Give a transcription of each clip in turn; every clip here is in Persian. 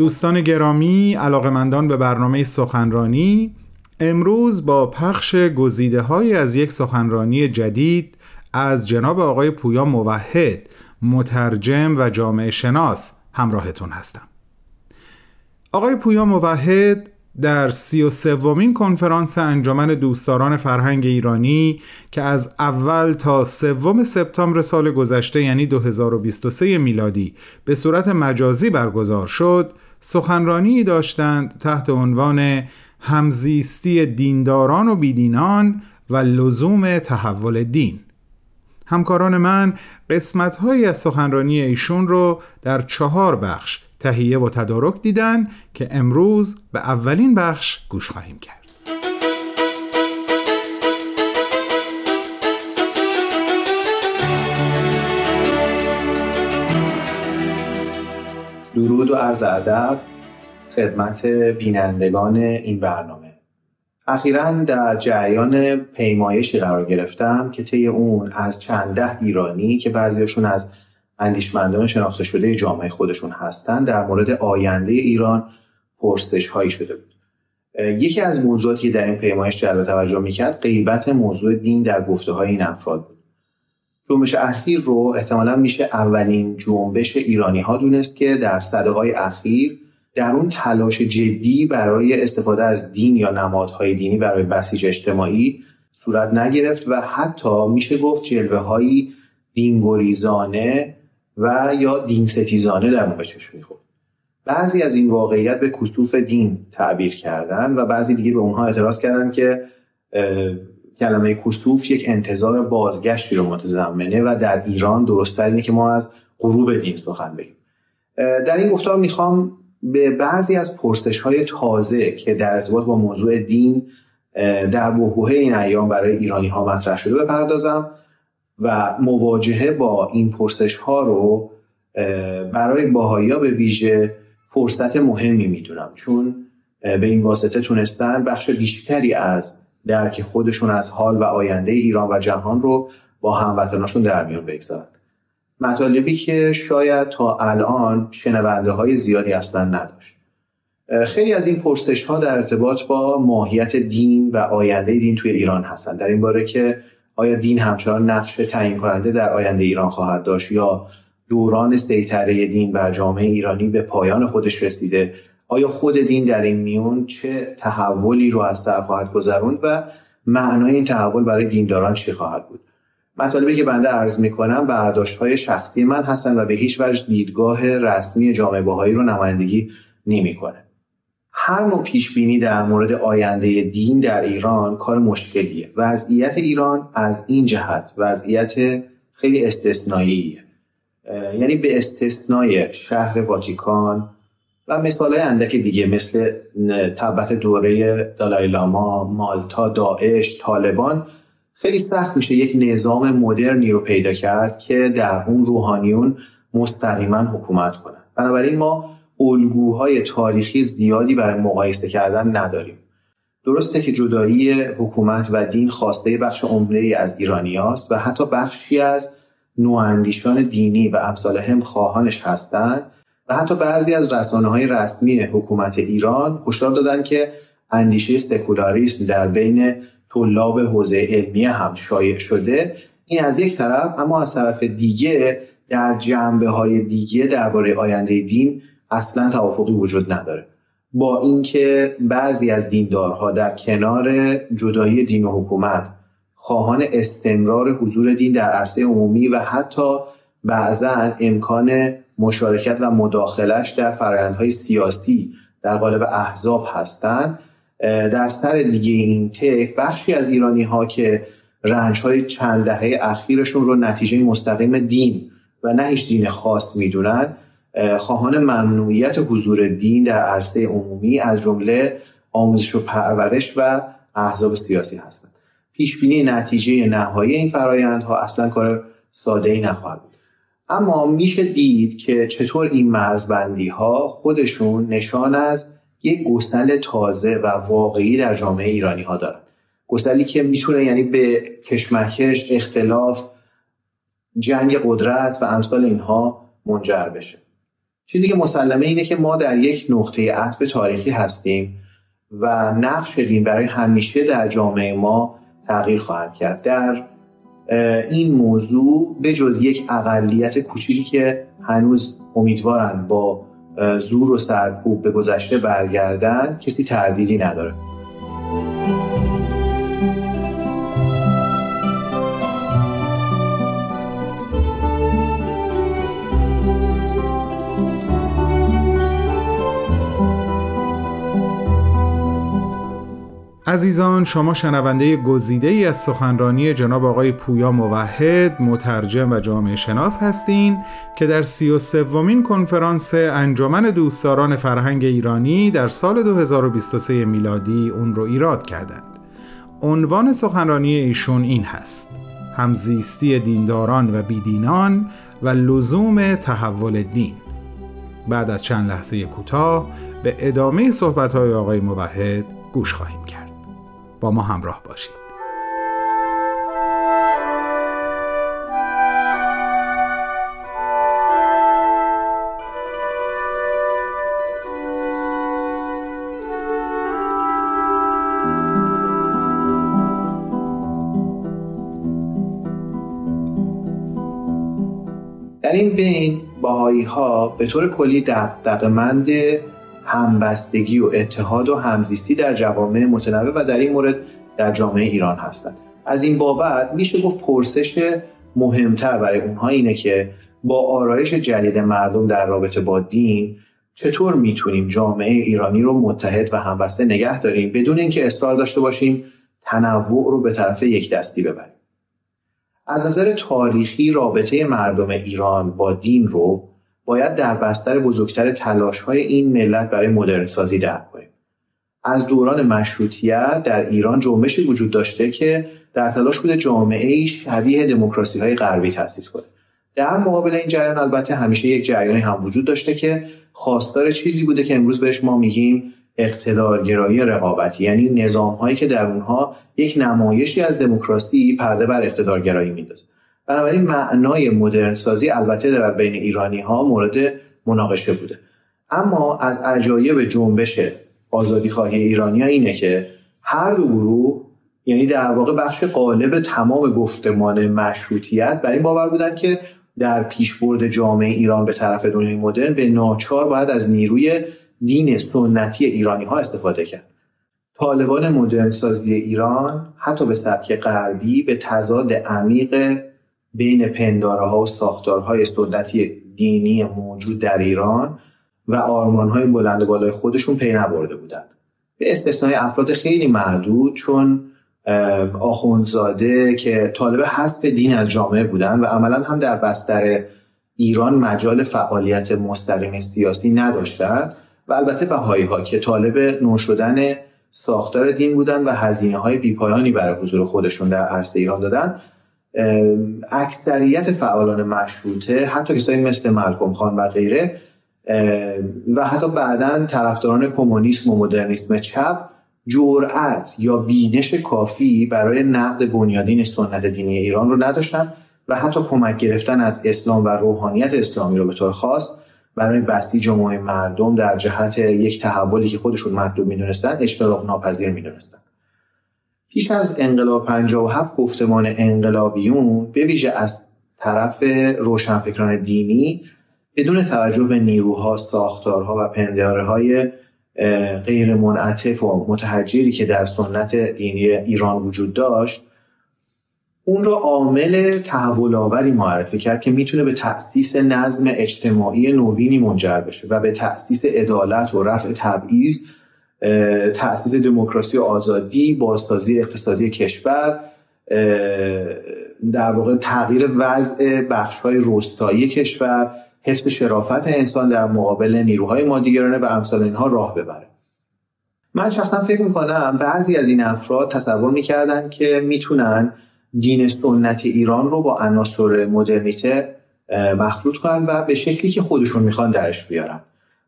دوستان گرامی علاقمندان به برنامه سخنرانی امروز با پخش گزیده های از یک سخنرانی جدید از جناب آقای پویا موحد مترجم و جامعه شناس همراهتون هستم. آقای پویا موحد در سی و سومین کنفرانس انجمن دوستداران فرهنگ ایرانی که از اول تا سوم سپتامبر سال گذشته یعنی 2023 میلادی به صورت مجازی برگزار شد سخنرانی داشتند تحت عنوان همزیستی دینداران و بیدینان و لزوم تحول دین. همکاران من قسمت از سخنرانی ایشون رو در چهار بخش تهیه و تدارک دیدن که امروز به اولین بخش گوش خواهیم کرد. درود و عرض ادب خدمت بینندگان این برنامه. اخیرا در جریان پیمایشی قرار گرفتم که طی اون از چند ده ایرانی که بعضیشون از اندیشمندان شناخته شده جامعه خودشون هستند در مورد آینده ایران پرسش هایی شده بود. یکی از موضوعاتی که در این پیمایش جلب توجه می‌کرد غیبت موضوع دین در گفته های این افراد بود. جنبش اخیر رو احتمالا میشه اولین جنبش ایرانی ها دونست که در صده های اخیر در اون تلاش جدی برای استفاده از دین یا نمادهای دینی برای بسیج اجتماعی صورت نگرفت و حتی میشه گفت جلوه هایی دینگریزانه و یا دین ستیزانه در اون به چشم می‌خورد. بعضی از این واقعیت به کسوف دین تعبیر کردن و بعضی دیگه به اونها اعتراض کردن که کلمه کسوف یک انتظار بازگشتی رو متضمنه و در ایران درست اینه که ما از غروب دین سخن بگیم. در این گفتار می‌خوام به بعضی از پرسش های تازه که در ارتباط با موضوع دین در بحبوه این ایام برای ایرانی ها مطرح شده بپردازم و مواجهه با این پرسش ها رو برای باهایی ها به ویژه فرصت مهمی می‌دونم. چون به این واسطه تونستن بخش بیشتری از درک خودشون از حال و آینده ایران و جهان رو با هموطناشون در میان بگذارن. مطالبی که شاید تا الان شنونده های زیادی اصلا نداشت. خیلی از این پرسش ها در ارتباط با ماهیت دین و آینده دین توی ایران هستند در این باره که آیا دین همچنان نقش تعیین کننده در آینده ایران خواهد داشت یا دوران سیطره دین بر جامعه ایرانی به پایان خودش رسیده آیا خود دین در این میون چه تحولی رو از سر خواهد گذروند و معنای این تحول برای دینداران چی خواهد بود؟ مطالبی که بنده عرض می‌کنم برداشت های شخصی من هستن و به هیچ وجه دیدگاه رسمی جامعه باهایی رو نمایندگی نمی‌کنه. هر نوع پیش بینی در مورد آینده دین در ایران کار مشکلیه. وضعیت ایران از این جهت وضعیت خیلی استثنائیه یعنی به استثنای شهر واتیکان و مثال اندک دیگه مثل تبت دوره دالای لاما، مالتا، داعش، طالبان. خیلی سخت میشه یک نظام مدرنی رو پیدا کرد که در اون روحانیون مستقیما حکومت کنن بنابراین ما الگوهای تاریخی زیادی برای مقایسه کردن نداریم. درسته که جدایی حکومت و دین خواسته بخش عمده از ایرانیاست و حتی بخشی از نواندیشان دینی و امثال هم خواهانش هستند. و حتی بعضی از رسانه های رسمی حکومت ایران هشدار دادن که اندیشه سکولاریسم در بین طلاب حوزه علمی هم شایع شده. این از یک طرف اما از طرف دیگه در جنبه های دیگه درباره آینده دین اصلا توافقی وجود نداره. با اینکه بعضی از دیندارها در کنار جدایی دین و حکومت خواهان استمرار حضور دین در عرصه عمومی و حتی بعضا امکان مشارکت و مداخلش در فرآیندهای سیاسی در قالب احزاب هستند. در سر دیگه این تک بخشی از ایرانی ها که رنج های چند دهه اخیرشون رو نتیجه مستقیم دین و نه هیچ دین خاص می‌دونن خواهان ممنوعیت حضور دین در عرصه عمومی از جمله آموزش و پرورش و احزاب سیاسی هستند. پیش بینی نتیجه نهایی این فرایندها اصلا کار ساده ای نخواهد اما میشه دید که چطور این مرزبندی ها خودشون نشان از یک گسل تازه و واقعی در جامعه ایرانی ها دارن. گسلی که می‌تونه یعنی به کشمکش اختلاف جنگ قدرت و امثال اینها منجر بشه. چیزی که مسلمه اینه که ما در یک نقطه عطف تاریخی هستیم و نقش دین برای همیشه در جامعه ما تغییر خواهد کرد. در این موضوع به جز یک اقلیت کوچیکی که هنوز امیدوارن با زور و سرکوب به گذشته برگردن کسی تردیدی نداره. عزیزان شما شنونده گزیده ای از سخنرانی جناب آقای پویا موحد مترجم و جامعه شناس هستین که در سی و سومین کنفرانس انجمن دوستداران فرهنگ ایرانی در سال 2023 میلادی اون رو ایراد کردند. عنوان سخنرانی ایشون این هست همزیستی دینداران و بیدینان و لزوم تحول دین بعد از چند لحظه کوتاه به ادامه صحبت‌های آقای موحد گوش خواهیم کرد با ما همراه باشید. در این بین باهایی ها به طور کلی دقدقمند همبستگی و اتحاد و همزیستی در جوامع متنوع و در این مورد در جامعه ایران هستند. از این بابت میشه گفت پرسش مهمتر برای اونها اینه که با آرایش جدید مردم در رابطه با دین چطور می‌تونیم جامعه ایرانی رو متحد و همبسته نگه داریم بدون اینکه اصرار داشته باشیم تنوع رو به طرف یک دستی ببریم؟ از نظر تاریخی رابطه مردم ایران با دین رو باید در بستر بزرگتر تلاش های این ملت برای مدرن سازی درک کنیم. از دوران مشروطیت در ایران جنبشی وجود داشته که در تلاش بوده جامعه شبیه دموکراسی های غربی تأسیس کنه. در مقابل این جریان البته همیشه یک جریانی هم وجود داشته که خواستار چیزی بوده که امروز بهش ما میگیم اقتدارگرایی رقابتی. یعنی نظام هایی که در اونها یک نمایشی از دموکراسی پرده بر اقتدارگرایی میندازه. بنابراین معنای مدرن سازی البته در بین ایرانی ها مورد مناقشه بوده. اما از عجایب جنبش آزادی خواهی ایرانی ها اینه که هر دو گروه یعنی در واقع بخش قالب تمام گفتمان مشروطیت بر این باور بودن که در پیشبرد جامعه ایران به طرف دنیای مدرن به ناچار باید از نیروی دین سنتی ایرانی ها استفاده کرد. طالبان مدرن سازی ایران حتی به سبک غربی به تضاد عمیق بین پنداره ها و ساختارهای سنتی دینی موجود در ایران و های بلند بالای خودشون پی نبرده بودند به استثنای افراد خیلی معدود چون آخونزاده که طالب حذف دین از جامعه بودن و عملا هم در بستر ایران مجال فعالیت مستقیم سیاسی نداشتند و البته بهایی ها که طالب نو شدن ساختار دین بودن و هزینه های بیپایانی برای حضور خودشون در عرصه ایران دادن اکثریت فعالان مشروطه حتی کسایی مثل ملکم خان و غیره و حتی بعدا طرفداران کمونیسم و مدرنیسم چپ جرأت یا بینش کافی برای نقد بنیادین سنت دینی ایران رو نداشتن و حتی کمک گرفتن از اسلام و روحانیت اسلامی رو به طور خاص برای بستی جمعه مردم در جهت یک تحولی که خودشون مطلوب می‌دونستن اجتناب ناپذیر می‌دونستن. پیش از انقلاب 57 گفتمان انقلابیون به ویژه از طرف روشنفکران دینی بدون توجه به نیروها، ساختارها و پنداره های غیر منعطف و متحجری که در سنت دینی ایران وجود داشت اون رو عامل تحول آوری معرفی کرد که می‌تونه به تأسیس نظم اجتماعی نوینی منجر بشه و به تأسیس عدالت و رفع تبعیض تأسیس دموکراسی و آزادی بازسازی اقتصادی کشور در واقع تغییر وضع بخش های روستایی کشور حفظ شرافت انسان در مقابل نیروهای مادیگرانه و امثال اینها راه ببره. من شخصا فکر می‌کنم بعضی از این افراد تصور می‌کردن که می‌تونن دین سنت ایران رو با عناصر مدرنیته مخلوط کنن و به شکلی که خودشون می‌خوان درش بیارن.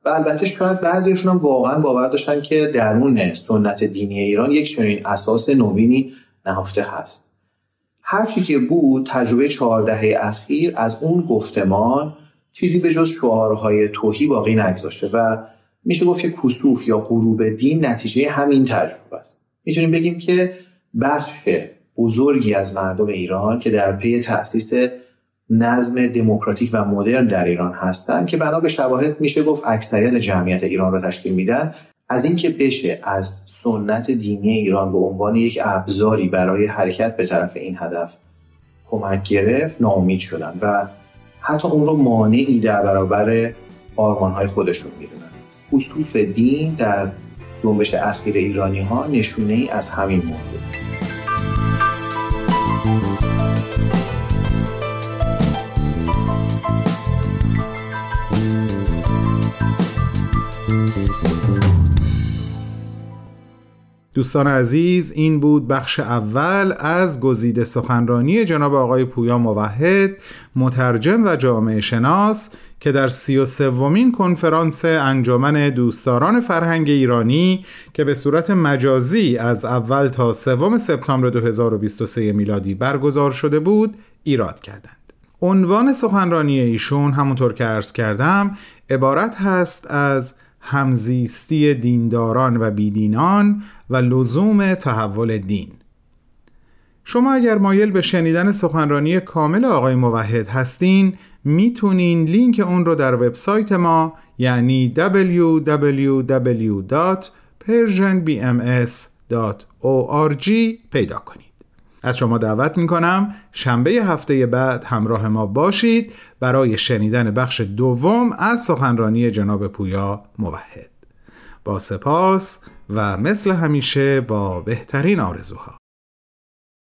و البته شاید بعضیشون هم واقعا باور داشتن که درون سنت دینی ایران یک چنین اساس نوینی نهفته هست. هرچی که بود تجربه چهار دهه اخیر از اون گفتمان چیزی به جز شعارهای توهی باقی نگذاشته و میشه گفت که کسوف یا غروب دین نتیجه همین تجربه است. می‌تونیم بگیم که بخش بزرگی از مردم ایران که در پی تأسیس نظم دموکراتیک و مدرن در ایران هستند که بنا به شواهد میشه گفت اکثریت جمعیت ایران را تشکیل میدن. از اینکه بشه از سنت دینی ایران به عنوان یک ابزاری برای حرکت به طرف این هدف کمک گرفت ناامید شدن و حتی اون رو مانعی در برابر آرمانهای خودشون می‌دونن. خصوف دین در جنبش اخیر ایرانی ها نشونه ای از همین موضوع. دوستان عزیز این بود بخش اول از گزیده سخنرانی جناب آقای پویا موحد مترجم و جامعه شناس که در سی و سومین کنفرانس انجمن دوستداران فرهنگ ایرانی که به صورت مجازی از اول تا سوم سپتامبر 2023 میلادی برگزار شده بود ایراد کردند. عنوان سخنرانی ایشون همونطور که عرض کردم عبارت هست از همزیستی دینداران و بیدینان و لزوم تحول دین. شما اگر مایل به شنیدن سخنرانی کامل آقای موحد هستین می‌تونین لینک اون رو در وبسایت ما یعنی www.persianbms.org پیدا کنید از شما دعوت می‌کنم. شنبه هفته بعد همراه ما باشید برای شنیدن بخش دوم از سخنرانی جناب پویا موحد. با سپاس و مثل همیشه با بهترین آرزوها.